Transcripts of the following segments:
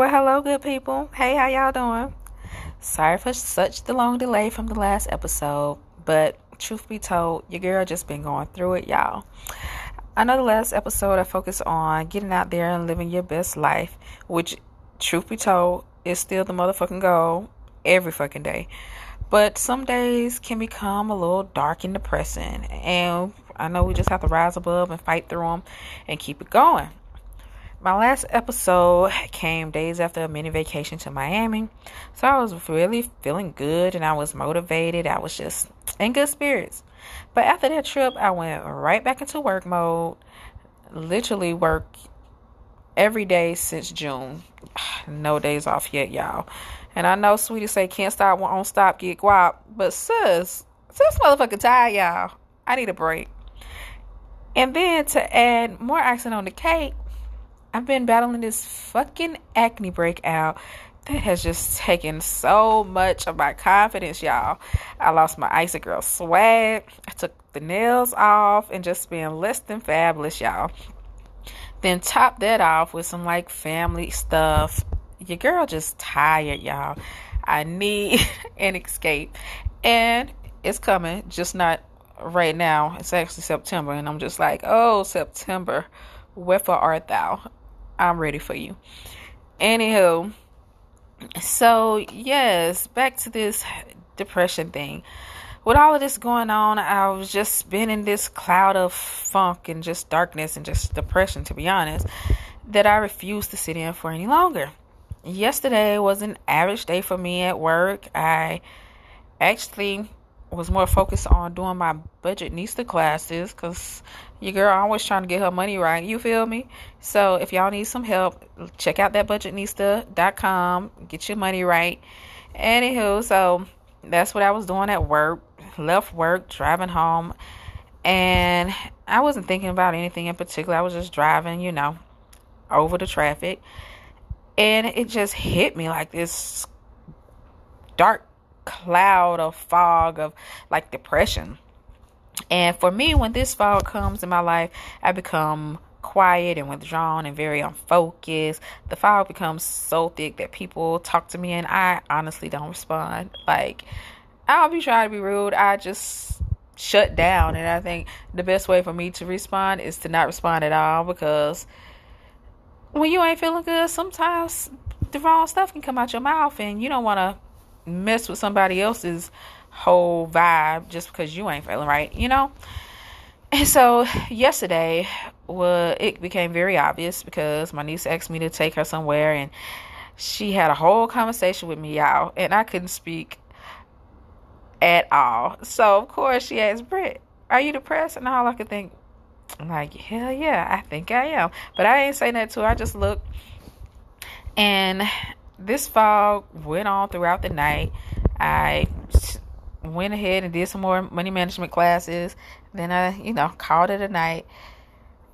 Well, hello, good people. Hey, how y'all doing? Sorry for such the long delay from the last episode, but truth be told, your girl just been going through it, y'all. I know the last episode I focused on getting out there and living your best life, which, truth be told, is still the motherfucking goal every fucking day. But some days can become a little dark and depressing, and I know we just have to rise above and fight through them and keep it going. My last episode came days after a mini vacation to Miami. So I was really feeling good and I was motivated. I was just in good spirits. But after that trip, I went right back into work mode. Literally work every day since June. No days off yet, y'all. And I know Saweetie say can't stop, won't stop, get guap. But sis, sis motherfucking tired, y'all. I need a break. And then to add more icing on the cake, I've been battling this fucking acne breakout that has just taken so much of my confidence, y'all. I lost my icy girl swag. I took the nails off and just being less than fabulous, y'all. Then top that off with some like family stuff. Your girl just tired, y'all. I need an escape. And it's coming, just not right now. It's actually September, and I'm just like, oh, September, wherefore art thou? I'm ready for you. Anywho, so yes, back to this depression thing. With all of this going on, I was just been in this cloud of funk and just darkness and just depression, to be honest, that I refuse to sit in for any longer. Yesterday was an average day for me at work. I actually was more focused on doing my Budgetnista classes because your girl always trying to get her money right. You feel me? So if y'all need some help, check out that budgetnista.com. Get your money right. Anywho, so that's what I was doing at work. Left work, driving home, and I wasn't thinking about anything in particular. I was just driving, you know, over the traffic, and it just hit me like this dark cloud of fog of like depression. And for me, when this fog comes in my life, I become quiet and withdrawn and very unfocused. The fog becomes so thick that people talk to me and I honestly don't respond. Like, I'll be trying to be rude. I just shut down. And I think the best way for me to respond is to not respond at all because when you ain't feeling good, sometimes the wrong stuff can come out your mouth and you don't want to mess with somebody else's whole vibe just because you ain't feeling right, you know? And so yesterday, well, it became very obvious because my niece asked me to take her somewhere and she had a whole conversation with me, y'all, and I couldn't speak at all. So, of course, she asked, Britt, are you depressed? And all I could think, I'm like, hell yeah, I think I am. But I ain't saying that to her. I just looked and this fog went on throughout the night. I went ahead and did some more money management classes. Then I, you know, called it a night.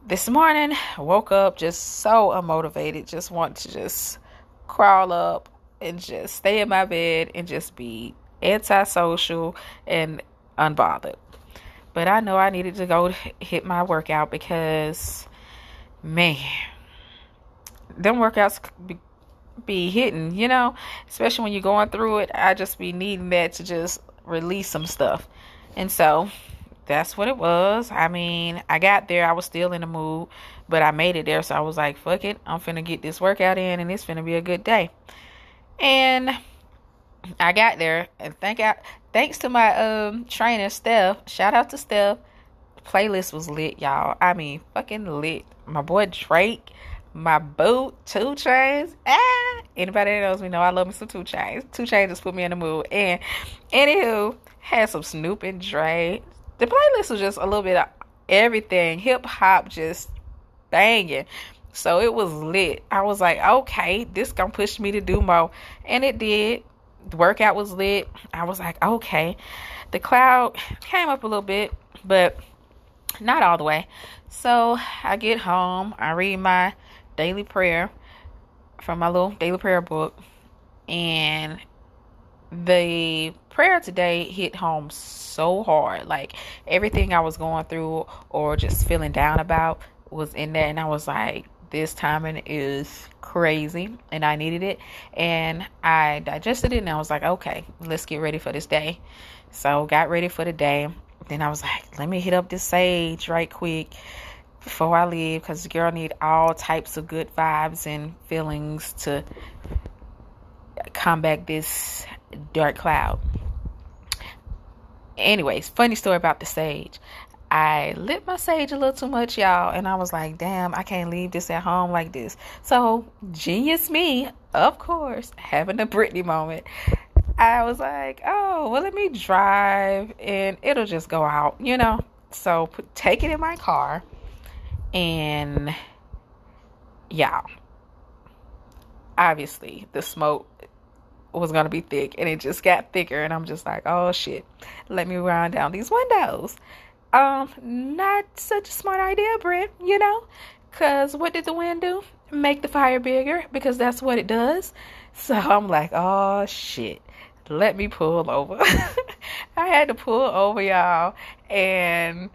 This morning, woke up just so unmotivated, just want to just crawl up and just stay in my bed and just be antisocial and unbothered. But I know I needed to go hit my workout because, man, them workouts be hitting, you know, especially when you're going through it. I just be needing that to just release some stuff. And so that's what it was. I mean, I got there, I was still in the mood, but I made it there. So I was like, fuck it, I'm finna get this workout in and it's finna be a good day. And I got there and thank out thanks to my um trainer Steph. Shout out to Steph. playlist was lit, y'all. I mean fucking lit. My boy Drake my boot, 2 Chainz. Ah, anybody that knows me know I love me some 2 Chainz. 2 Chainz just put me in the mood. And anywho, had some Snoop and Dre. The playlist was just a little bit of everything, hip hop, just banging. So it was lit. I was like, okay, this gonna push me to do more, and it did. The workout was lit. I was like, okay. The cloud came up a little bit, but not all the way. So I get home, I read my daily prayer from my little daily prayer book. And the prayer today hit home so hard. Like everything I was going through or just feeling down about was in there. And I was like, this timing is crazy and I needed it. And I digested it and I was like, okay, let's get ready for this day. So got ready for the day. Then I was like, let me hit up this sage right quick before I leave because girl need all types of good vibes and feelings to combat this dark cloud. Anyways, funny story about the sage. I lit my sage a little too much, y'all, and I was like, damn, I can't leave this at home like this. So, genius me, of course, having a Britney moment. I was like, oh, well, let me drive and it'll just go out, you know? So, put, take it in my car, and yeah, obviously, the smoke was going to be thick and it just got thicker and I'm just like, "Oh shit. Let me round down these windows." Um, not such a smart idea, Brent, you know? Cuz what did the wind do? Make the fire bigger because that's what it does. So I'm like, "Oh shit. Let me pull over." I had to pull over, y'all, and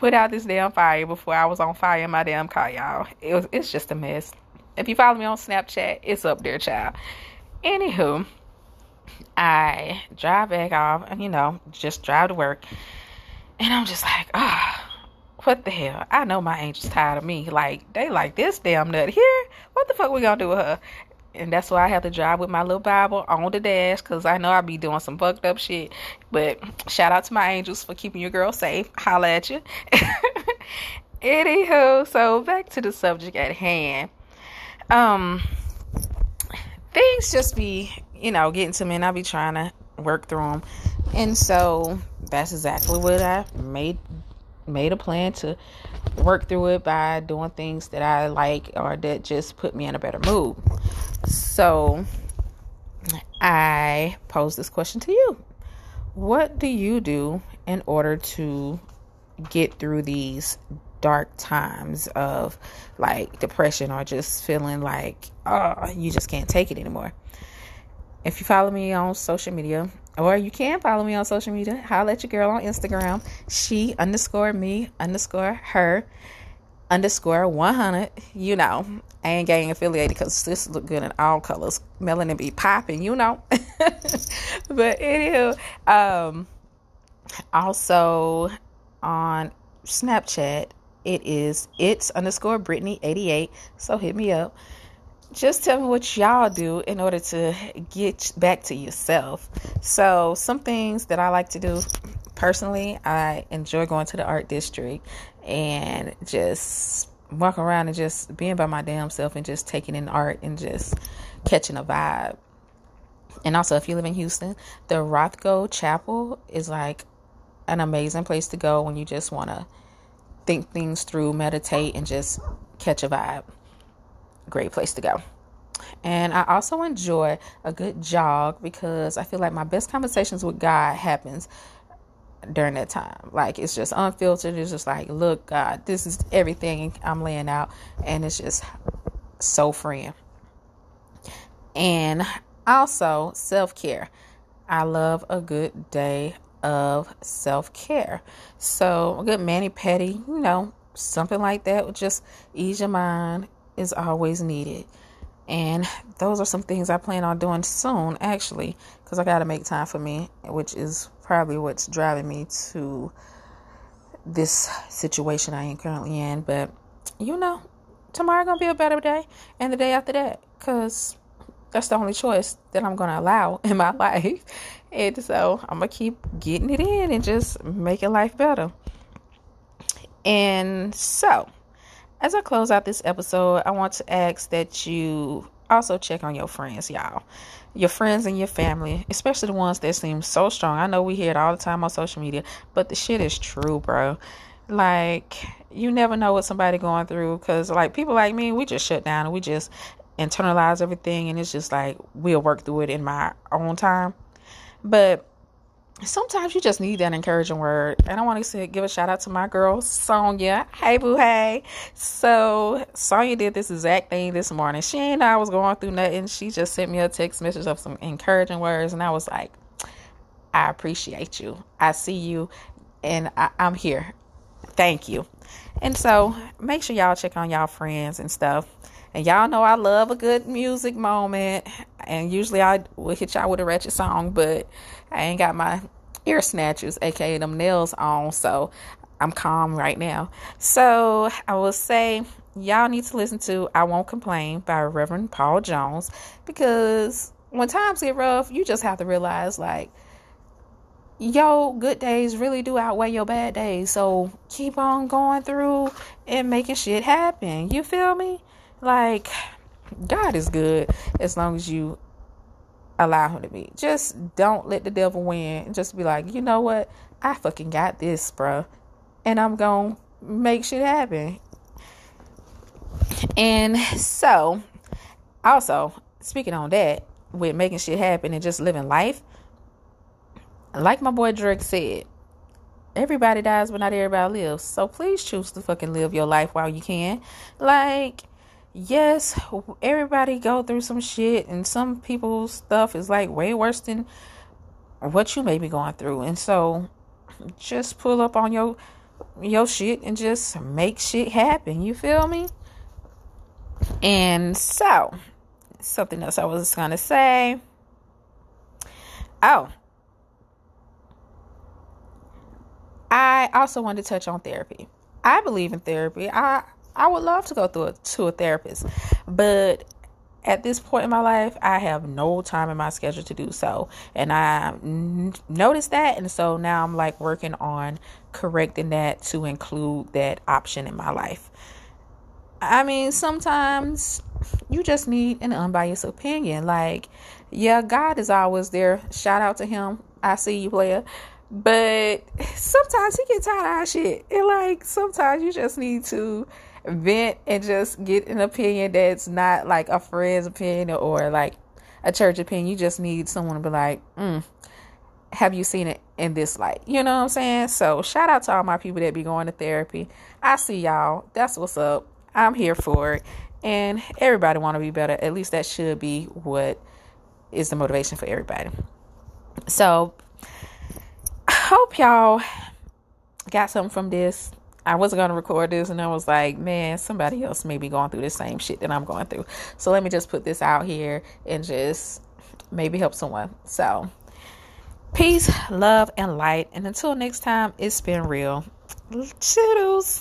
put out this damn fire before I was on fire in my damn car, y'all. It was it's just a mess. If you follow me on Snapchat, it's up there, child. Anywho, I drive back off and, you know, just drive to work. And I'm just like, ah, oh, what the hell? I know my angel's tired of me. Like, they like this damn nut here. What the fuck we gonna do with her? And that's why I have to drive with my little Bible on the dash because I know I'll be doing some fucked up shit. But shout out to my angels for keeping your girl safe. Holla at you. Anywho, so back to the subject at hand. Um, things just be, you know, getting to me and I be trying to work through them. And so that's exactly what I made made a plan to work through it by doing things that I like or that just put me in a better mood. So I pose this question to you. What do you do in order to get through these dark times of like depression or just feeling like oh you just can't take it anymore if you follow me on social media or you can follow me on social media. I'll let your girl on instagram. She underscore me underscore her underscore 100 you know. I ain't gang affiliated because this look good in all colors. Melanin be popping you know. But anywho um also on snapchat it is it's underscore Brittany 88. So hit me up. Just tell me what y'all do in order to get back to yourself. So, some things that I like to do personally, I enjoy going to the art district and just walking around and just being by my damn self and just taking in art and just catching a vibe. And also, if you live in Houston, the Rothko Chapel is like an amazing place to go when you just want to think things through, meditate, and just catch a vibe. Great place to go. And I also enjoy a good jog because I feel like my best conversations with God happens during that time. Like it's just unfiltered. It's just like, look, God, this is everything I'm laying out, and it's just so freeing. And also self care. I love a good day of self care. So, a good mani pedi, you know, something like that would just ease your mind is always needed. And those are some things I plan on doing soon, actually, because I got to make time for me, which is probably what's driving me to this situation I am currently in. But, you know, tomorrow to be a better day, and the day after that, because that's the only choice that I'm to allow in my life. And so I'm to keep getting it in and just making life better. And so, as I close out this episode, I want to ask that you also check on your friends, y'all. Your friends and your family, especially the ones that seem so strong. I know we hear it all the time on social media, but the shit is true, bro. Like, you never know what somebody going through because, like, people like me, we just shut down and we just internalize everything, and it's just like we'll work through it in my own time. But sometimes you just need that encouraging word. And I want to say, give a shout out to my girl, Sonia. Hey, boo, hey. So, Sonia did this exact thing this morning. She ain't know I was going through nothing. She just sent me a text message of some encouraging words. And I was like, I appreciate you. I see you. And I, I'm here. Thank you. And so make sure y'all check on y'all friends and stuff. And y'all know I love a good music moment. And usually I will hit y'all with a wretched song, but I ain't got my ear snatchers, aka them nails on. So I'm calm right now. So I will say y'all need to listen to I Won't Complain by Reverend Paul Jones because when times get rough, you just have to realize like your good days really do outweigh your bad days. So keep on going through and making shit happen. You feel me? Like God is good as long as you allow him to be. Just don't let the devil win. Just be like, you know what? I fucking got this, bro. And I'm going to make shit happen. And so, also, speaking on that, with making shit happen and just living life, like my boy Drake said, everybody dies, but not everybody lives. So please choose to fucking live your life while you can. Like, yes, everybody go through some shit, and some people's stuff is like way worse than what you may be going through. And so, just pull up on your your shit and just make shit happen. You feel me? And so, something else I was gonna say. Oh, I also wanted to touch on therapy. I believe in therapy. I I would love to go through it to a therapist, but at this point in my life, I have no time in my schedule to do so, and I n- noticed that, and so now I'm like working on correcting that to include that option in my life. I mean, sometimes you just need an unbiased opinion. Like, yeah, God is always there. Shout out to Him. I see you, player. But sometimes he get tired of our shit. And like sometimes you just need to vent and just get an opinion that's not like a friend's opinion or like a church opinion. You just need someone to be like, mm, have you seen it in this light? You know what I'm saying? So shout out to all my people that be going to therapy. I see y'all. That's what's up. I'm here for it. And everybody want to be better. At least that should be what is the motivation for everybody. So hope y'all got something from this. I wasn't going to record this, and I was like, man, somebody else may be going through the same shit that I'm going through. So let me just put this out here and just maybe help someone. So, peace, love, and light. And until next time, it's been real. Toodles.